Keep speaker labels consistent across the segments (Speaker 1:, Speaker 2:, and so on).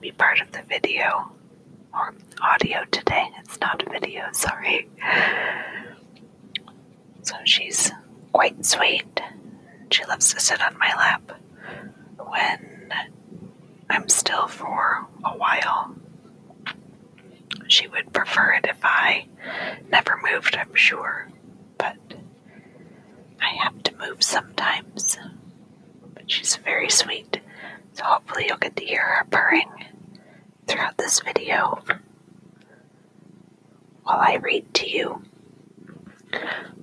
Speaker 1: be part of the video or audio today. It's not a video, sorry. So she's quite sweet. She loves to sit on my lap when I'm still for a while. She would prefer it if I never moved, I'm sure, but I have to move sometimes. But she's very sweet, so hopefully you'll get to hear her purring throughout this video while I read to you.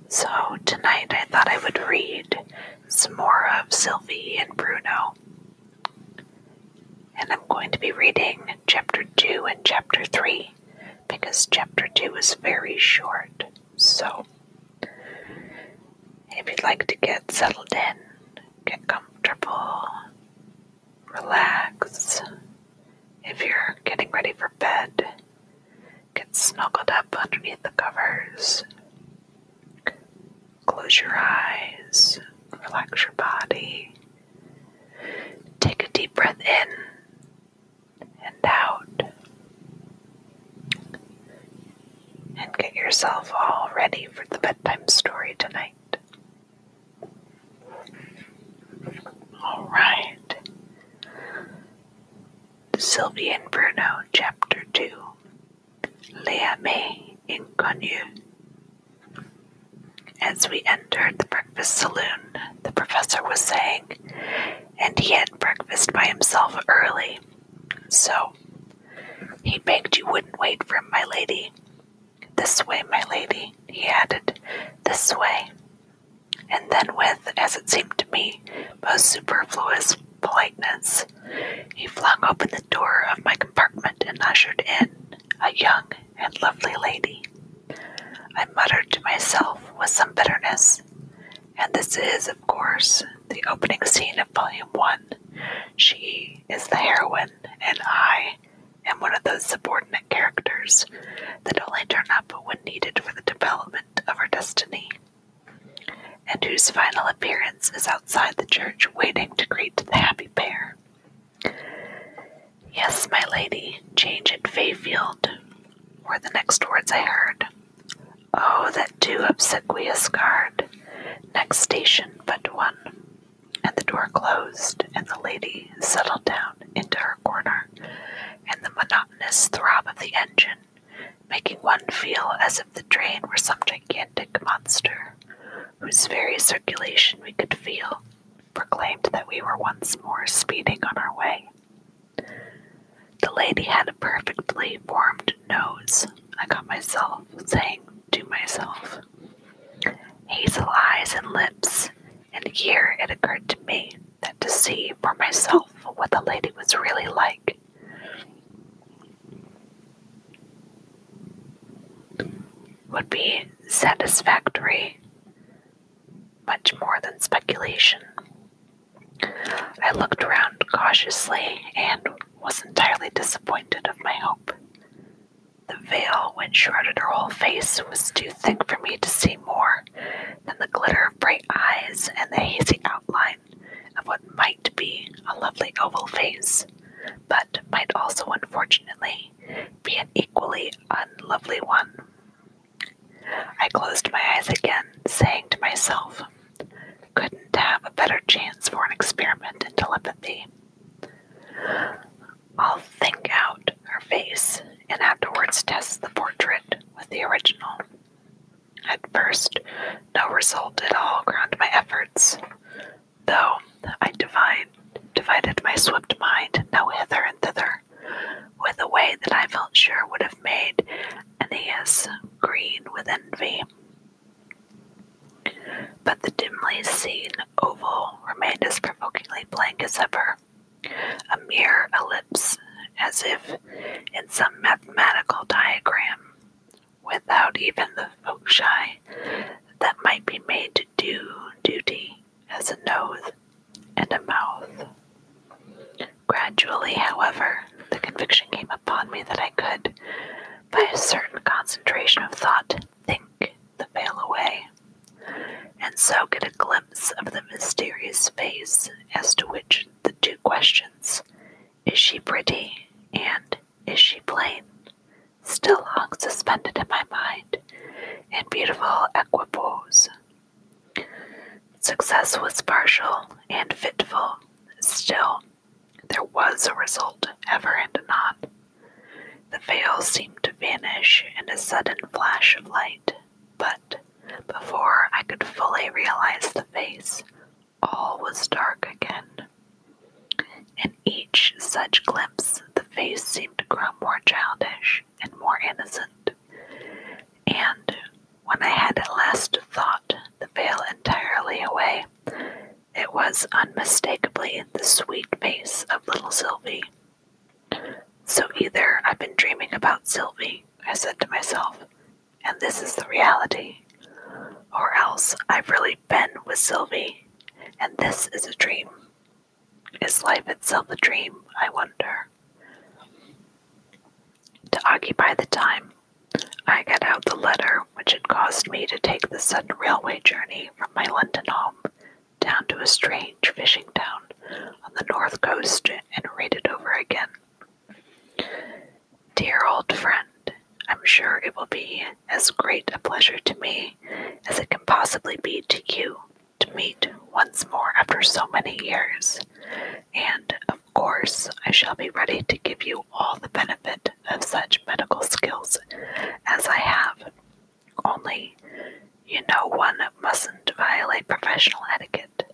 Speaker 1: So tonight I thought I would read some more of Sylvie and Bruno. And I'm going to be reading chapter 2 and chapter 3 because chapter 2 is very short. So if you'd like to get settled in, get comfortable, relax. If you're getting ready for bed, get snuggled up underneath the covers. Close your eyes, relax your body. Take a deep breath in and out. And get yourself all ready for the bedtime story tonight. All right. Sylvie and Bruno, Chapter 2. Leia May Inconnu. As we entered the breakfast saloon, the professor was saying, and he had breakfast by himself early. So, he begged you wouldn't wait for him, my lady. This way, my lady, he added, this way. And then, with, as it seemed to me, most superfluous politeness, he flung open the door of my compartment and ushered in a young and lovely lady. I muttered to myself with some bitterness, and this is, of course, the opening scene of Volume 1. She is the heroine, and I am one of those subordinate characters that only turn up when needed for the development of her destiny, and whose final appearance is outside the church waiting to greet the happy pair. Yes, my lady, change at Fayfield, were the next words I heard. Oh, that too obsequious guard. Next station but one. And the door closed, and the lady settled down into her corner, and the monotonous throb of the engine, making one feel as if the train were some gigantic monster, whose very circulation we could feel, proclaimed that we were once more speeding on our way. The lady had a perfectly formed nose, I got myself saying to myself. Hazel eyes and lips, and here it occurred to me that to see for myself what the lady was really like would be satisfactory, much more than speculation. I looked around cautiously and was entirely disappointed of my hope. The veil which shrouded her whole face was too thick for me to see more than the glitter of bright eyes and the hazy outline of what might be a lovely oval face, but might also, unfortunately, be an equally unlovely one. I closed my eyes again, saying to myself, couldn't have a better chance for an experiment in telepathy. I'll think out her face and afterwards test the portrait with the original. At first, no result at all crowned my efforts, though I divide, divided my swift mind now hither and thither with a way that I felt sure would have made Aeneas green with envy. But the dimly seen oval remained as provokingly blank as ever, a mere ellipse, as if in some mathematical diagram, without even the foci that might be made to do duty as a nose and a mouth. Gradually, however, the conviction came upon me that I could, by a certain concentration of thought, think the veil away, so get a glimpse of the mysterious face as to which the two questions, is she pretty and is she plain, still hung suspended in my mind in beautiful equipoise. Success was partial and fitful, still there was a result ever and anon. The veil seemed to vanish in a sudden flash of light, but before I could fully realize the face, all was dark again. In each such glimpse, the face seemed to grow more childish and more innocent. And when I had at last thought the veil entirely away, it was unmistakably the sweet face of little Sylvie. So either I've been dreaming about Sylvie, I said to myself, and this is the reality, or else I've really been with Sylvie, and this is a dream. Is life itself a dream, I wonder? To occupy the time, I got out the letter which had caused me to take the sudden railway journey from my London home down to a strange fishing town on the north coast and read it over again. Dear old friend, I'm sure it will be as great a pleasure to me as it can possibly be to you to meet once more after so many years, and of course I shall be ready to give you all the benefit of such medical skills as I have. Only, you know, one mustn't violate professional etiquette,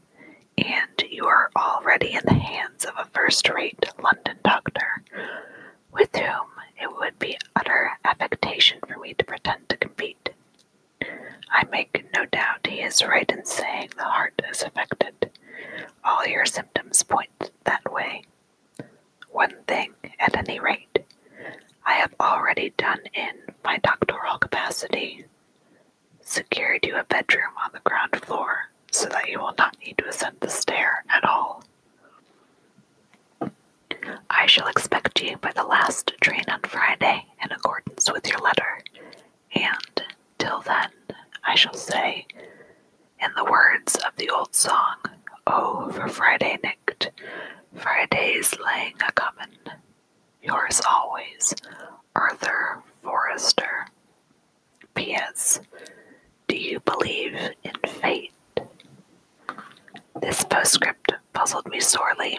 Speaker 1: and you are already in the hands of a first rate London doctor, with whom it would be utter affectation for me to pretend to compete. I make no doubt he is right in saying the heart is affected. All your symptoms point that way. One thing, at any rate, I have already done in my doctoral capacity secured you a bedroom on the ground floor so that you will not need to ascend the stair at all. I shall expect you by the last train on Friday in accordance with your letter, and till then, I shall say, in the words of the old song, Oh, for Friday night, Friday's laying a comin'. Yours always, Arthur Forester. P.S. Do you believe in fate? This postscript puzzled me sorely.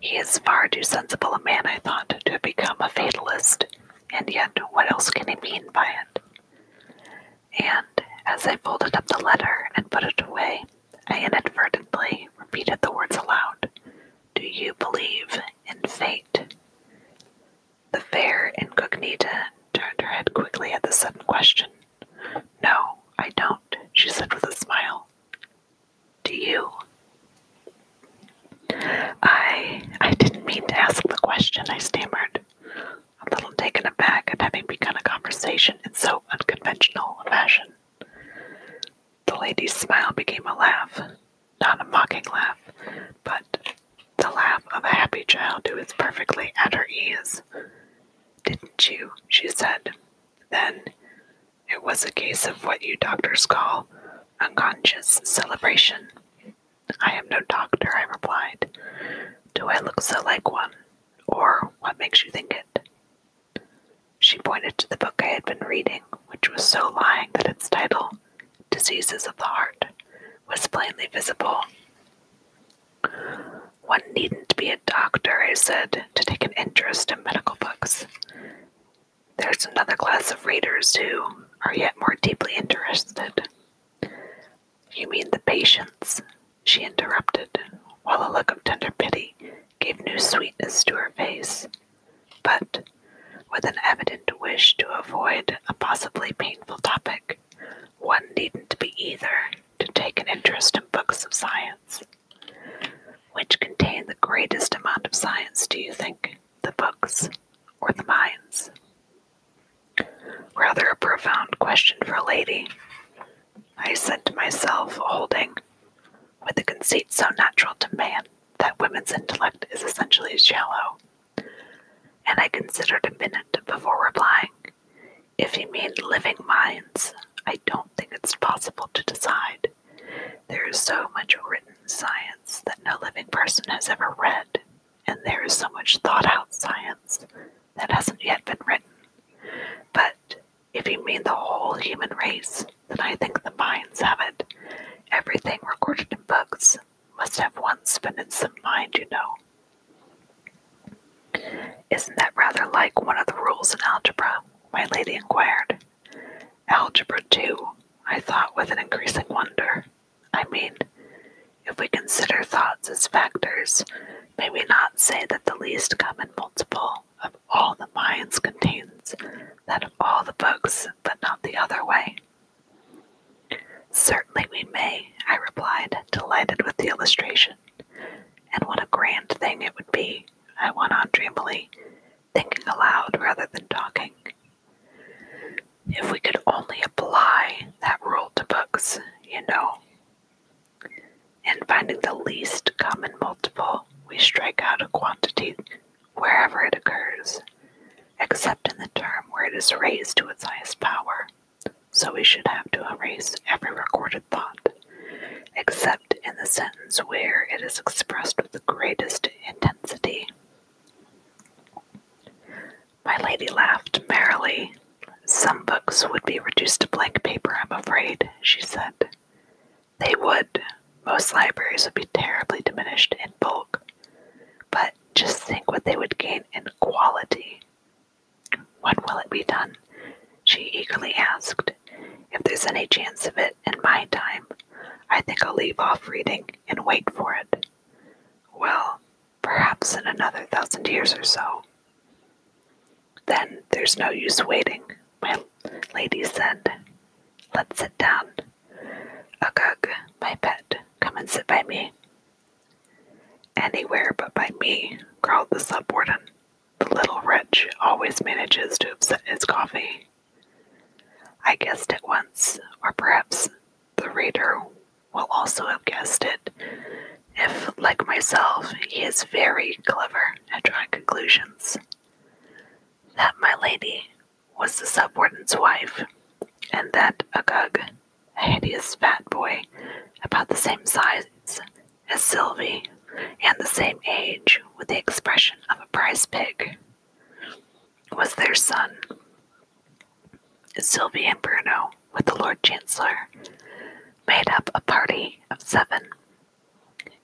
Speaker 1: He is far too sensible a man, I thought, to have become a fatalist, and yet what else can he mean by it? And as I folded up the letter and put it away, I inadvertently repeated the words aloud. Do you believe in fate? The fair incognita turned her head quickly at the sudden question. No, I don't, she said with a smile. Do you? I I didn't mean to ask the question, I stammered, a little taken aback at having begun a conversation in so unconventional a fashion. The lady's smile became a laugh, not a mocking laugh, but the laugh of a happy child who is perfectly at her ease. Didn't you? she said. Then it was a case of what you doctors call unconscious cerebration. I am no doctor, I replied. Do I look so like one? Or what makes you think it? She pointed to the book I had been reading, which was so lying that its title, Diseases of the Heart, was plainly visible. One needn't be a doctor, I said, to take an interest in medical books. There's another class of readers who are yet more deeply interested. You mean the patients? She interrupted, while a look of tender pity gave new sweetness to her face. But, with an evident wish to avoid a possibly painful topic, one needn't be either to take an interest in books of science. Which contain the greatest amount of science, do you think? The books or the minds? Rather a profound question for a lady, I said to myself, holding, with a conceit so natural to man that women's intellect is essentially shallow. And I considered a minute before replying. If you mean living minds, I don't think it's possible to decide. There is so much written science that no living person has ever read, and there is so much thought out science that hasn't yet been written. But if you mean the whole human race, then I think the minds have it. Everything recorded in books must have once been in some mind, you know. Isn't that rather like one of the rules in algebra? My lady inquired. Algebra, too, I thought with an increasing wonder. I mean, if we consider thoughts as factors, may we not say that the least common multiple of all the minds contains that of all the books, but not the other way? Certainly we may, I replied, delighted with the illustration. And what a grand thing it would be, I went on dreamily, thinking aloud rather than talking. If we could only apply that rule to books, you know. In finding the least common multiple, we strike out a quantity wherever it occurs, except in the term where it is raised to its highest power. So we should have to erase every recorded thought, except in the sentence where it is expressed with the greatest intensity. My lady laughed merrily. Some books would be reduced to blank paper, I'm afraid, she said. They would. Most libraries would be terribly diminished in bulk. But just think what they would gain in quality. When will it be done? She eagerly asked. If there's any chance of it I think I'll leave off reading and wait for it. Well, perhaps in another thousand years or so. Then there's no use waiting, my lady said. Let's sit down. Uggug, my pet, come and sit by me. Anywhere but by me, growled the subwarden. The little wretch always manages to upset his coffee. I guessed it once, or perhaps the reader will also have guessed it, if, like myself, he is very clever at drawing conclusions. That my lady was the subwarden's wife, and that Uggug, a hideous fat boy, about the same size as Sylvie, and the same age, with the expression of a prize pig, was their son. Sylvie and Bruno, with the Lord Chancellor, made up a party of seven.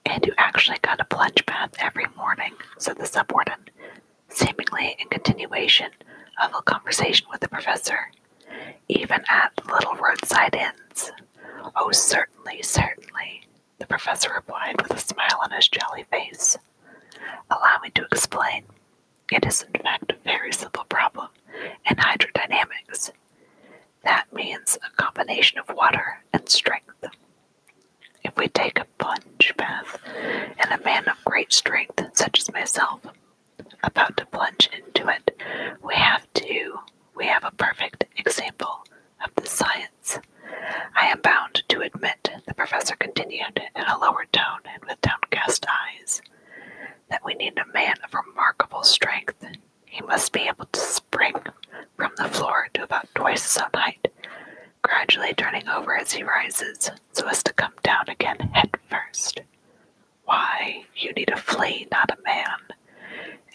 Speaker 1: And you actually got a plunge bath every morning, said the subwarden, seemingly in continuation of a conversation with the professor, even at little roadside inns. Oh, certainly, certainly, the professor replied with a smile on his jolly face. Allow me to explain. It is, in fact, a very simple problem in hydrodynamics. That means a combination of water and strength. If we take a plunge bath and a man of great strength, such as myself, about to plunge into it, we have to, we have a perfect example of the science. I am bound to admit, the professor continued in a lower tone and with downcast eyes, that we need a man of remarkable strength. He must be able to spring from the floor to about twice his own height, gradually turning over as he rises, so as to come down again head first. Why, you need a flea, not a man,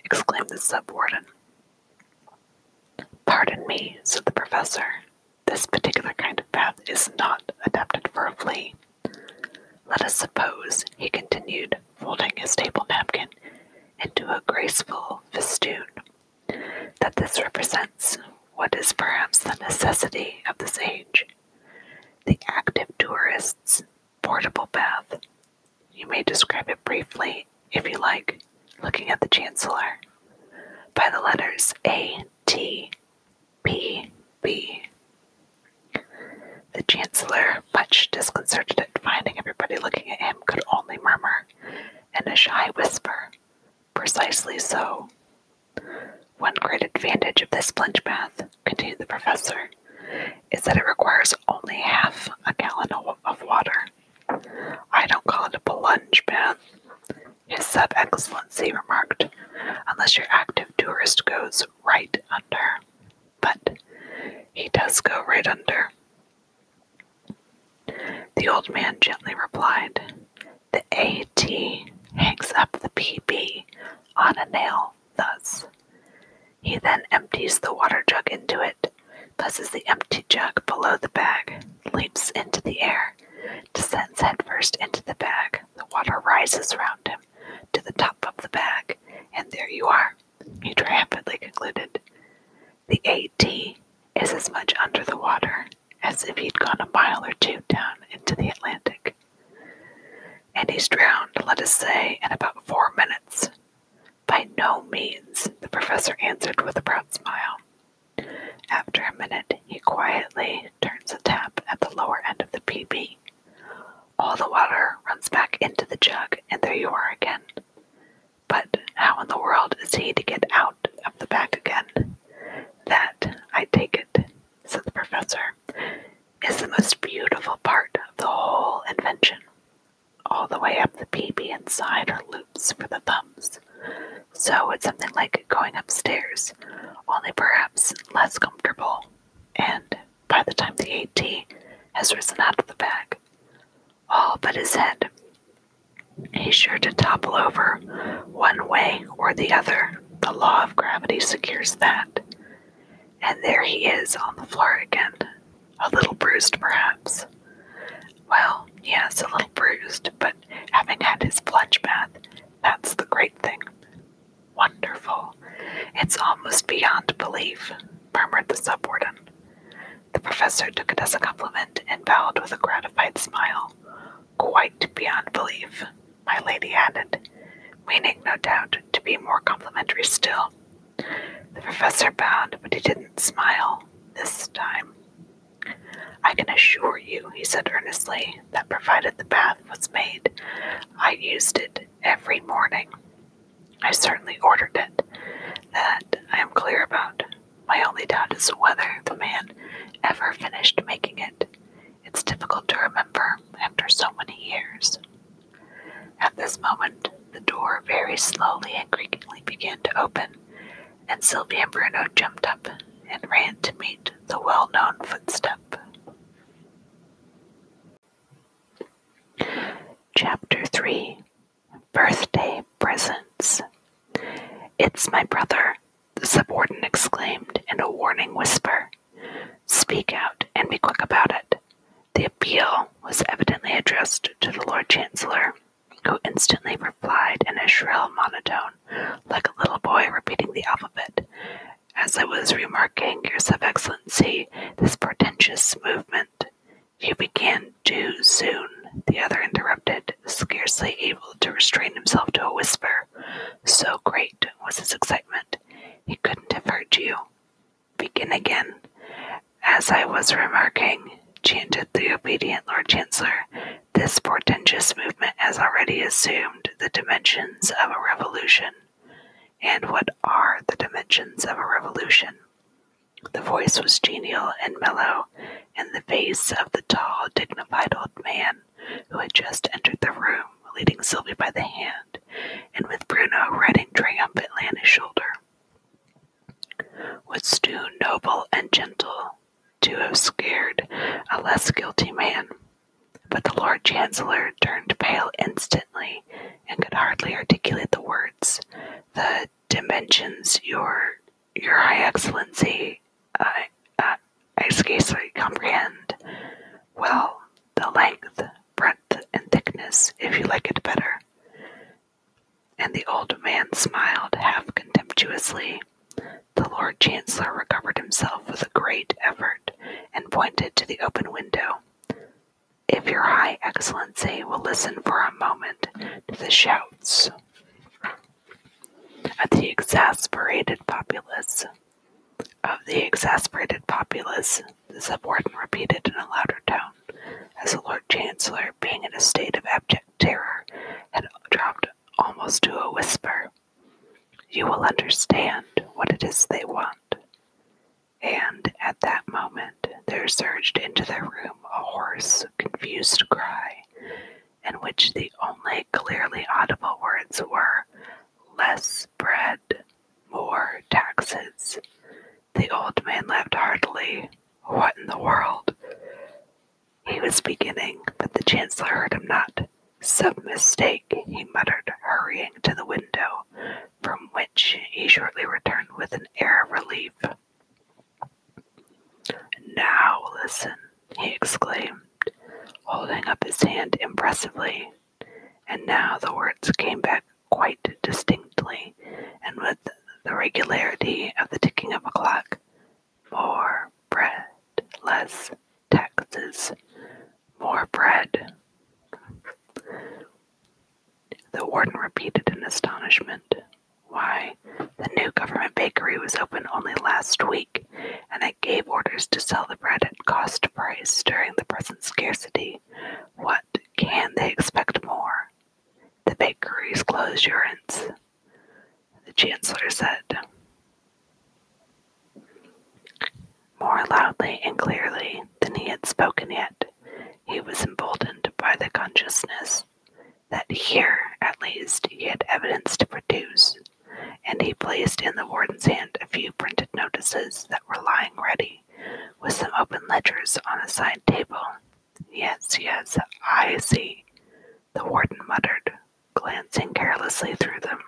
Speaker 1: exclaimed the sub warden. Pardon me, said the professor. This particular kind of bath is not adapted for a flea. Let us suppose, he continued, folding his table napkin into a graceful festoon, that this represents what is perhaps the necessity of this age the active tourist's portable bath. You may describe it briefly, if you like, looking at the Chancellor, by the letters A, T, P, B. The Chancellor, much disconcerted at finding everybody looking at him, could only murmur, in a shy whisper, Precisely so. One great advantage of this plunge bath, continued the professor, is that it requires only half a gallon of water. I don't call it a plunge bath, his sub excellency remarked, unless your active tourist goes right under. But he does go right under. The old man gently replied, The AT hangs up the PB on a nail, thus he then empties the water jug into it, places the empty jug below the bag, leaps into the air, descends headfirst into the bag. The water rises around him to the top of the bag, and there you are, he triumphantly concluded. The AT is as much under the water as if he'd gone a mile or two down into the Atlantic. And he's drowned, let us say, in about four minutes. By no means, the professor answered with a proud smile. After a minute, he quietly turns a tap at the lower end of the PB. All the water runs back into the jug, and there you are again. But how in the world is he to get out of the bag again? That, I take it, said the professor, is the most beautiful part of the whole invention. All the way up the PB inside are loops for the thumbs. So it's something like going upstairs, only perhaps less comfortable. And by the time the AT has risen out of the bag, all but his head, he's sure to topple over one way or the other. The law of gravity secures that. And there he is on the floor again, a little bruised perhaps. Well, yes, a little bruised, but having had his plunge bath, that's the great thing. Wonderful. It's almost beyond belief, murmured the subwarden. The professor took it as a compliment and bowed with a gratified smile. Quite beyond belief, my lady added, meaning, no doubt, to be more complimentary still. The professor bowed, but he didn't smile this time. I can assure you, he said earnestly, that provided the bath was made, I used it every morning. I certainly ordered it. That I am clear about. My only doubt is whether the man ever finished making it. It's difficult to remember after so many years. At this moment, the door very slowly and creakingly began to open, and Sylvia and Bruno jumped up and ran to meet the well known footstep. Chapter 3 Birthday Presents It's my brother, the subwarden exclaimed in a warning whisper. Speak out and be quick about it. The appeal was evidently addressed to the Lord Chancellor, who instantly replied in a shrill monotone, like a little boy repeating the alphabet. As I was remarking, Your Sub Excellency, this portentous movement. You began too soon, the other interrupted, scarcely able to restrain himself to a whisper. So great was his excitement, he couldn't have heard you. Begin again. As I was remarking, chanted the obedient Lord Chancellor, this portentous movement has already assumed the dimensions of a revolution. And what are the dimensions of a revolution? Voice was genial and mellow, and the face of the tall, dignified old man who had just entered the room, leading Sylvie by the hand, and with Bruno riding triumphantly on his shoulder, was too noble and gentle to have scared a less guilty man. But the Lord Chancellor turned pale instantly and could hardly articulate the words. The dimensions, your your High Excellency, I, I, I scarcely comprehend. Well, the length, breadth, and thickness, if you like it better. And the old man smiled half contemptuously. The Lord Chancellor recovered himself with a great effort and pointed to the open window. If your High Excellency will listen for a moment to the shouts of the exasperated populace. Of the exasperated populace, the subwarden repeated in a louder tone, as the Lord Chancellor, being in a state of abject terror, had dropped almost to a whisper. You will understand what it is they want. And at that moment, there surged into the room a hoarse, confused cry, in which the only clearly audible words were, Less bread, more taxes. The old man laughed heartily. What in the world? He was beginning, but the Chancellor heard him not. Some mistake, he muttered, hurrying to the window, from which he shortly returned with an air of relief. Now listen, he exclaimed, holding up his hand impressively. And now the words came back quite distinctly and with the regularity of the ticking of a clock. More bread, less taxes, more bread. The warden repeated in astonishment. Why, the new government bakery was open only last week, and I gave orders to sell the bread at cost price during the present scarcity. What can they expect more? The bakery's closed, Your the chancellor said. More loudly and clearly than he had spoken yet, he was emboldened by the consciousness that here, at least, he had evidence to produce and he placed in the warden's hand a few printed notices that were lying ready, with some open ledgers on a side table. Yes, yes, I see, the warden muttered, glancing carelessly through them.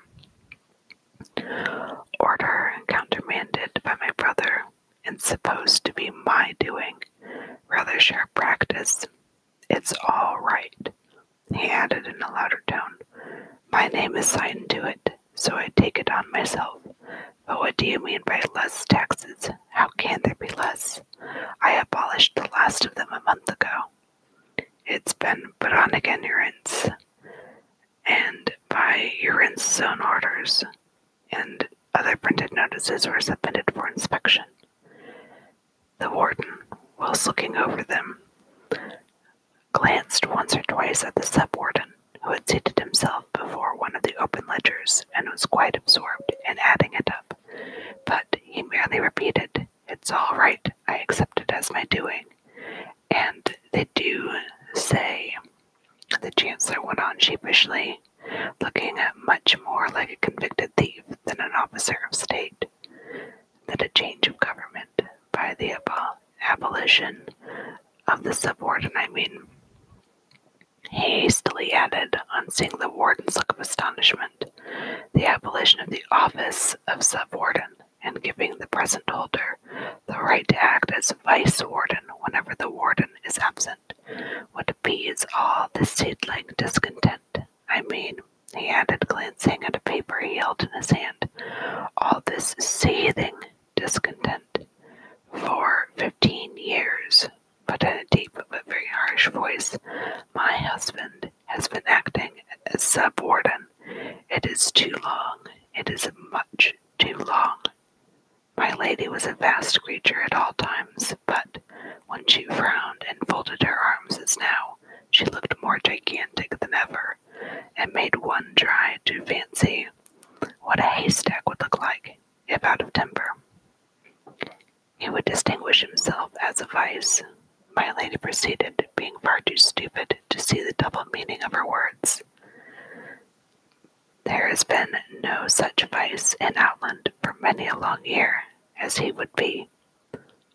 Speaker 1: Order countermanded by my brother and supposed to be my doing. Rather sharp practice. It's all right, he added in a louder tone. My name is signed to it so I take it on myself. But what do you mean by less taxes? How can there be less? I abolished the last of them a month ago. It's been put on again, and by Your own orders, and other printed notices were submitted for inspection. The warden, whilst looking over them, glanced once or twice at the sub warden, who had seated himself before one of the open ledgers and was quite absorbed in adding it up. But he merely repeated, It's all right, I accept it as my doing. And they do say, the Chancellor went on sheepishly, looking much more like a convicted thief than an officer of state, that a change of government by the abolition of the subordinate, I mean, he hastily added, on seeing the warden's look of astonishment, the abolition of the office of sub-warden and giving the present holder the right to act as vice warden whenever the warden is absent would appease all the seedling discontent. I mean, he added, glancing at a paper he held in his hand, all this seething discontent for fifteen years but in a deep but very harsh voice, My husband has been acting as sub-warden. It is too long. It is much too long. My lady was a vast creature at all times, but when she frowned and folded her arms as now, she looked more gigantic than ever, and made one try to fancy what a haystack would look like if out of timber. He would distinguish himself as a vice, my lady proceeded, being far too stupid to see the double meaning of her words. There has been no such vice in Outland for many a long year as he would be.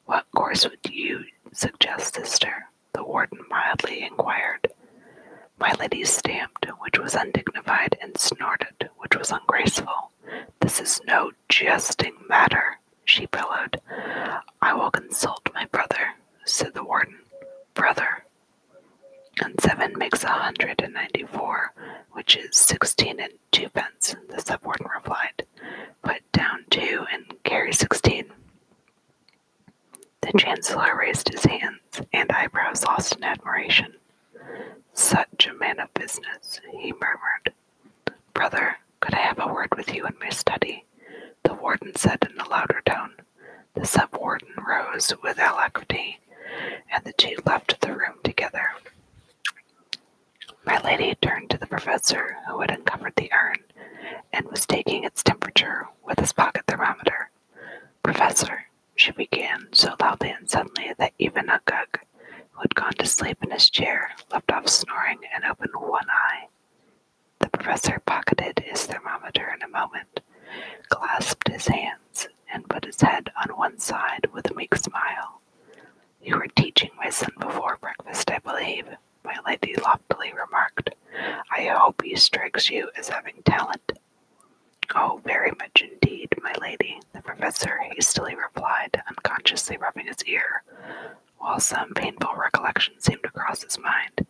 Speaker 1: What course would you suggest, sister? The warden mildly inquired. My lady stamped, which was undignified, and snorted, which was ungraceful. This is no jesting matter, she bellowed. I will consult my brother said the warden. Brother. And seven makes a hundred and ninety four, which is sixteen and twopence, the sub-warden replied. Put down two and carry sixteen. The chancellor raised his hands and eyebrows lost in admiration. Such a man of business, he murmured. Brother, could I have a word with you in my study? The warden said in a louder tone. The sub-warden rose with alacrity and the two left the room together. My lady turned to the professor, who had uncovered the urn and was taking its temperature with his pocket thermometer. Professor, she began so loudly and suddenly that even Uggug, who had gone to sleep in his chair, left off snoring and opened one eye. The professor pocketed his thermometer in a moment, clasped his hands, and put his head on one side with a meek smile. You were teaching my son before breakfast, I believe, my my lady loftily remarked. I hope he strikes you as having talent. Oh, very much indeed, my lady, the professor hastily replied, unconsciously rubbing his ear, while some painful recollection seemed to cross his mind.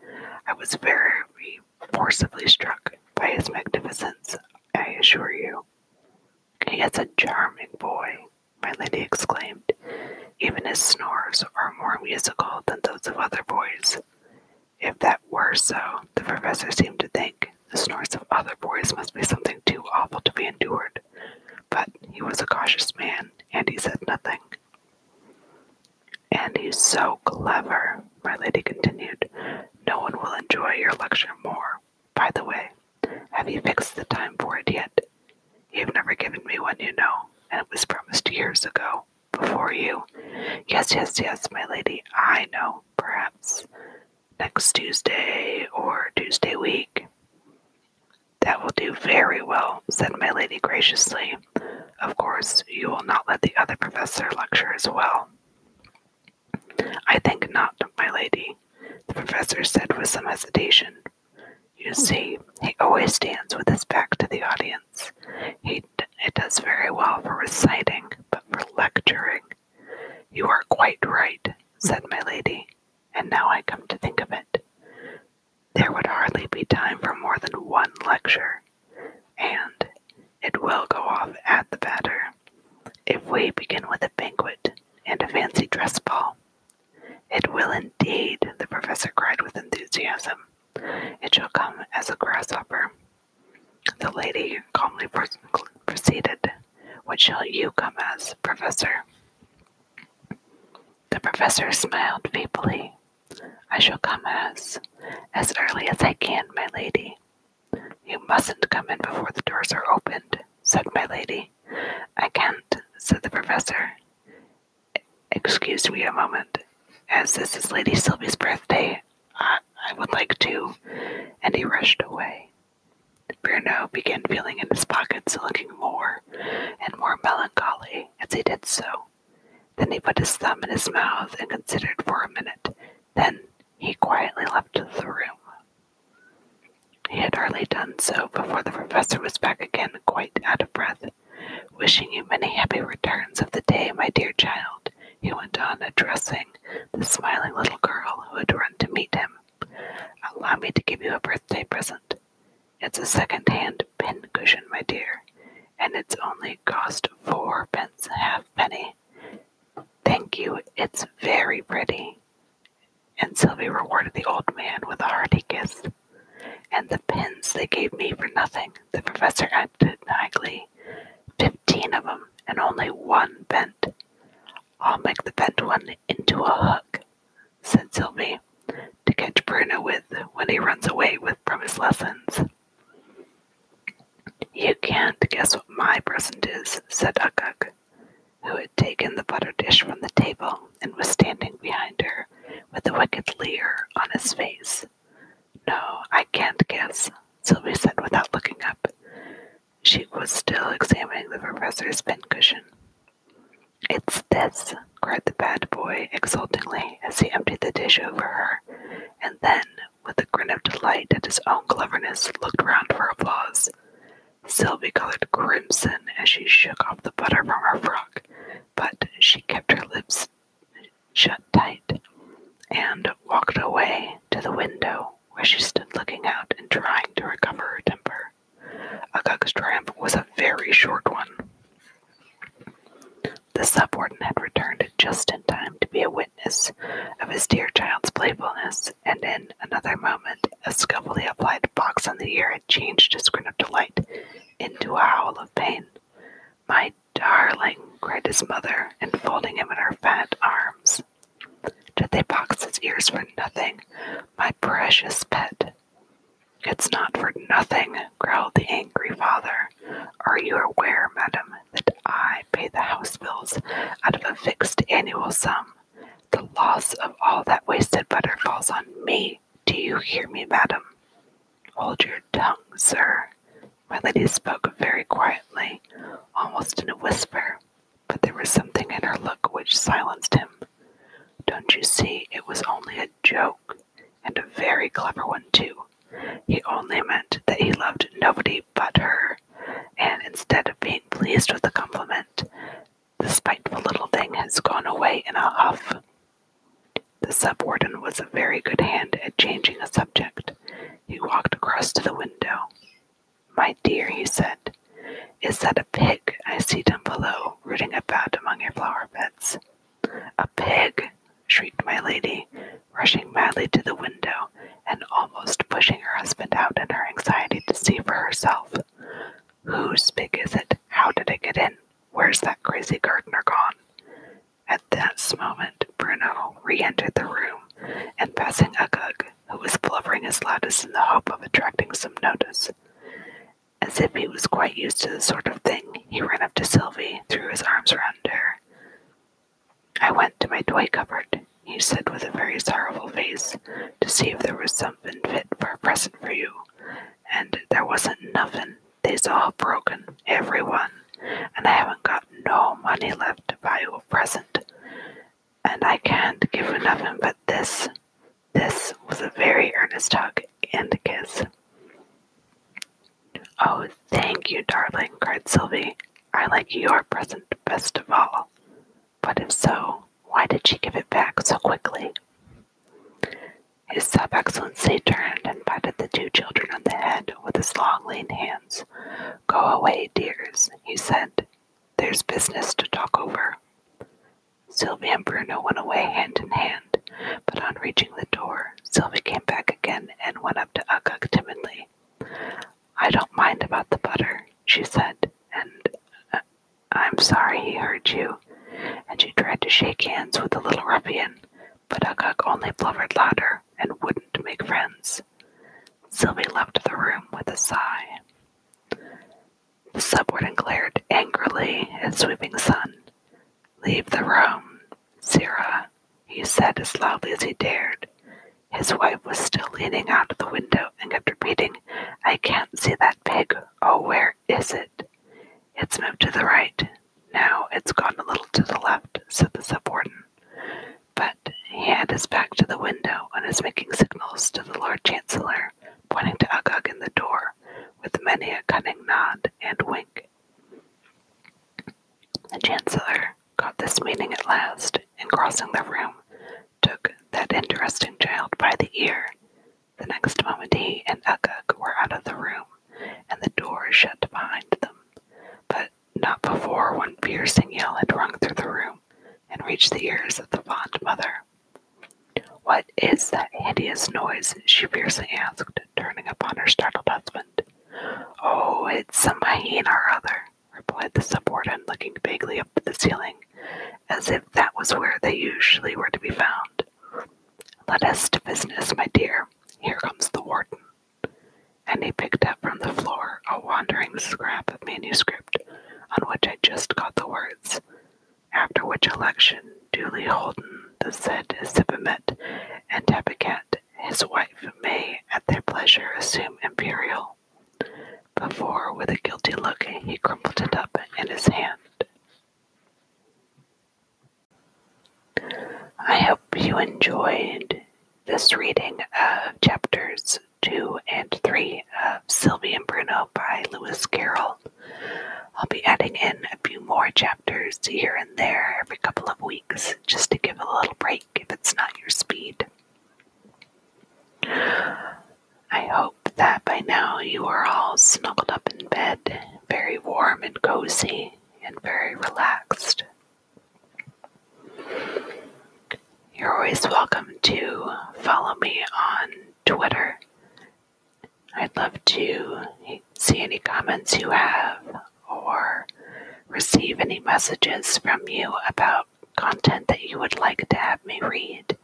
Speaker 1: I was very forcibly struck by his magnificence, I assure you. He a charming boy, my lady exclaimed. Even his snores are more musical than those of other boys. If that were so, the professor seemed to think the snores of other boys must be something too awful to be endured. But he was a cautious man, and he said nothing. And he's so clever, my lady continued. No one will enjoy your lecture more. By the way, have you fixed the time for it yet? You've never given me one, you know, and it was promised years ago, before you. Yes, yes, yes, my lady, I know, perhaps next Tuesday or Tuesday week. That will do very well, said my lady graciously. Of course, you will not let the other professor lecture as well. I think not, my lady, the professor said with some hesitation. You see, he always stands with his back to the audience. He it does very well for reciting, but for lecturing. You are quite right, said my lady, and now I come to think of it. There would hardly be time for more than one lecture, and it will go off at the batter if we begin with a banquet and a fancy dress ball. It will indeed, the professor cried with enthusiasm. It shall come as a grasshopper. The lady calmly proceeded. What shall you come as, Professor? The professor smiled feebly. I shall come as as early as I can, my lady. You mustn't come in before the doors are opened, said my lady. I can't, said the professor. Excuse me a moment. As this is Lady Sylvie's birthday, I, I would like to. And he rushed away. Bruno began feeling in his pockets, looking more and more melancholy as he did so. Then he put his thumb in his mouth and considered for a minute. Then he quietly left the room. He had hardly done so before the professor was back again, quite out of breath. Wishing you many happy returns of the day, my dear child, he went on, addressing the smiling little girl who had run to meet him. Allow me to give you a birthday present. It's a second-hand pin cushion, my dear, and it's only cost four pence halfpenny. Thank you, it's very pretty. And Sylvie rewarded the old man with a hearty kiss. And the pins they gave me for nothing, the professor added naively. Fifteen of 'em, and only one bent. I'll make the bent one into a hook, said Sylvie, to catch Bruno with when he runs away with from his lessons. You can't guess what my present is, said Uggug, who had taken the butter dish from the table and was standing behind her with a wicked leer on his face. No, I can't guess, Sylvie said without looking up. She was still examining the professor's pincushion. It's this, cried the bad boy exultingly as he emptied the dish over her, and then, with a grin of delight at his own cleverness, looked round for applause. Sylvie colored crimson as she shook off the butter from her frock, but she kept her lips shut tight and walked away to the window where she stood looking out and trying to recover her temper. Uggug's triumph was a very short one. The subordinate had returned just in time to be a witness of his dear child's playfulness, and in another moment a skillfully applied box on the ear had changed his grin of delight into a howl of pain. My darling, cried his mother, enfolding him in her fat arms. Did they box his ears for nothing? My precious pet. It's not for nothing, growled the angry father. Are you aware, madam, that I pay the house bills out of a fixed annual sum? The loss of all that wasted butter falls on me. Do you hear me, madam? Hold your tongue, sir. My lady spoke very quietly, almost in a whisper, but there was something in her look which silenced him. Don't you see it was only a joke? and a very clever one, too. He only meant that he loved nobody but her, and instead of being pleased with the compliment, the spiteful little thing has gone away in a huff. The subwarden was a very good hand at changing a subject. He walked across to the window. My dear, he said, is that a pig I see down below, rooting about among your flower beds? A pig, shrieked my lady, rushing madly to the window and almost pushing her husband out in her anxiety to see for herself. Whose pig is it? How did it get in? Where's that crazy gardener gone? At this moment, Bruno re entered the room and passing Uggug, who was blubbering his loudest in the hope of attracting some notice. As if he was quite used to this sort of thing, he ran up to Sylvie, threw his arms around her. I went to my toy cupboard, he said with a very sorrowful face, to see if there was something fit for a present for you. And there wasn't nothing. They's all broken, every one, and I haven't got no money left to buy you a present. And I can't give you nothing but this. This was a very earnest hug and a kiss. Oh, thank you, darling, cried Sylvie. I like your present best of all. But if so, why did she give it back so quickly? His Sub Excellency turned and patted the two children on the head with his long, lean hands. Go away, dears, he said. There's business to talk over. Sylvie and Bruno went away hand in hand, but on reaching the door, Sylvie came back again and went up to Uggug timidly. I don't mind about the butter, she said, and uh, I'm sorry he hurt you. And she tried to shake hands with the little ruffian, but Uggug only blubbered louder and wouldn't make friends. Sylvie left the room with a sigh. The subwarden glared angrily at Sweeping Sun. Leave the room, Sirrah, he said as loudly as he dared. His wife was still leaning out of the window and kept repeating, I can't see that pig. Oh, where is it? It's moved to the right. Now it's gone a little to the left, said the subwarden. But he had his back to the window and is making signals to the Lord Chancellor, pointing to Uggug in the door, with many a cunning nod and wink. The Chancellor got this meaning at last, and crossing the room, took that interesting child by the ear. The next moment he and Uggug were out of the room, and the door shut behind them. Not before one piercing yell had rung through the room and reached the ears of the fond mother. What is that hideous noise? she fiercely asked, turning upon her startled husband. Oh, it's some hyena or other, replied the subwarden, looking vaguely up at the ceiling, as if that was where they usually were to be found. Let us to business, my dear. Here comes the warden. And he picked up from the floor a wandering scrap of manuscript on which I just got the words, after election duly holden the said Sibimet and Tabikat, his wife, may at their pleasure assume imperial. Before, with a guilty look, he crumpled it up in his hand. I hope you enjoyed this reading of chapters 2 and 3 of Sylvie and Bruno by Lewis Carroll. I'll be adding in a few more chapters here and there every couple of weeks just to give a little break if it's not your speed. I hope that by now you are all snuggled up in bed, very warm and cozy, and very relaxed. You're always welcome to follow me on Twitter. I'd love to see any comments you have or receive any messages from you about content that you would like to have me read.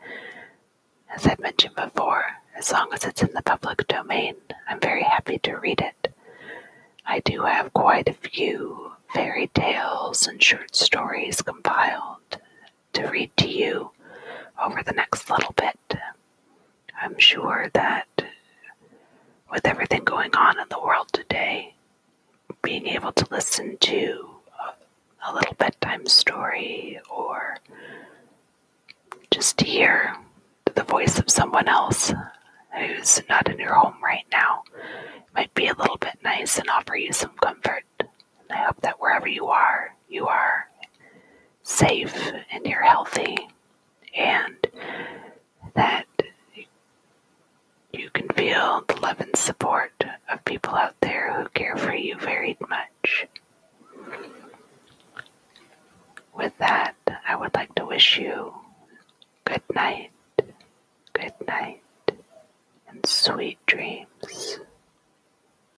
Speaker 1: As I've mentioned before, as long as it's in the public domain, I'm very happy to read it. I do have quite a few fairy tales and short stories compiled to read to you over the next little bit. I'm sure that with everything going on in the world today, being able to listen to a, little bedtime story or just hear the voice of someone else, who's not in your home right now might be a little bit nice and offer you some comfort. And I hope that wherever you are, you are safe and you're healthy and that you can feel the love and support of people out there who care for you very much. With that, I would like to wish you good night, good night, and sweet dreams.